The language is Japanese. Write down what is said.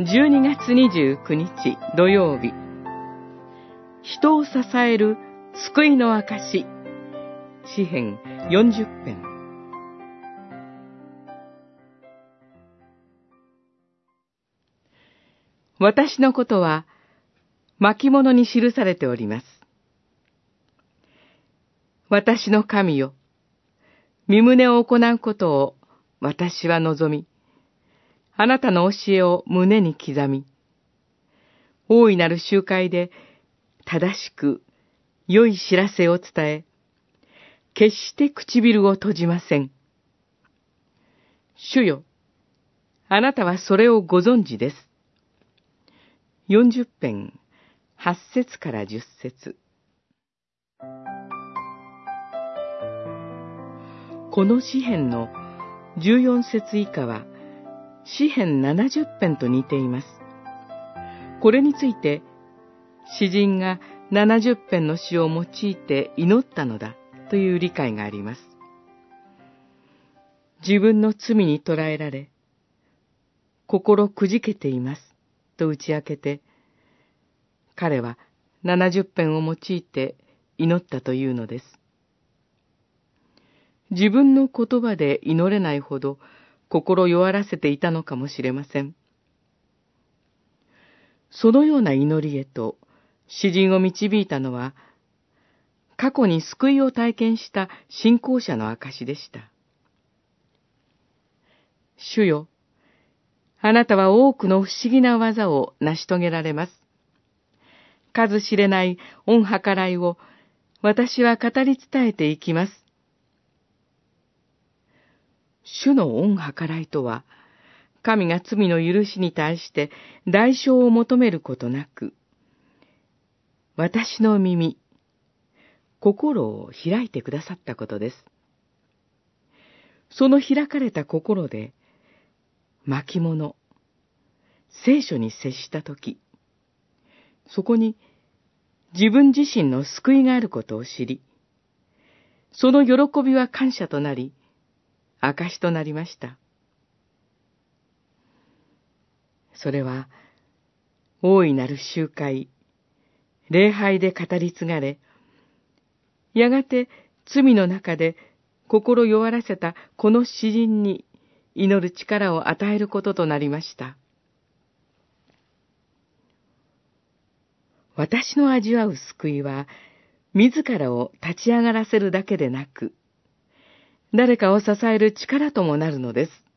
12月29日土曜日。人を支える救いの証。詩編40編。私のことは巻物に記されております。私の神よ、身胸を行うことを私は望み、あなたの教えを胸に刻み、大いなる集会で正しく良い知らせを伝え、決して唇を閉じません。主よ、あなたはそれをご存知です。40編、8節から10節この詩編の14節以下は、詩編70編と似ています。これについて、詩人が70編の詩を用いて祈ったのだという理解があります。自分の罪に捕らえられ、心くじけていますと打ち明けて、彼は70編を用いて祈ったというのです。自分の言葉で祈れないほど心弱らせていたのかもしれません。そのような祈りへと詩人を導いたのは、過去に救いを体験した信仰者の証でした。主よ、あなたは多くの不思議な技を成し遂げられます。数知れない恩計らいを私は語り伝えていきます。主の恩計らいとは、神が罪の許しに対して代償を求めることなく、私の耳、心を開いてくださったことです。その開かれた心で、巻物、聖書に接したとき、そこに自分自身の救いがあることを知り、その喜びは感謝となり、証となりました。それは、大いなる集会、礼拝で語り継がれ、やがて罪の中で心弱らせたこの詩人に祈る力を与えることとなりました。私の味わう救いは、自らを立ち上がらせるだけでなく、誰かを支える力ともなるのです。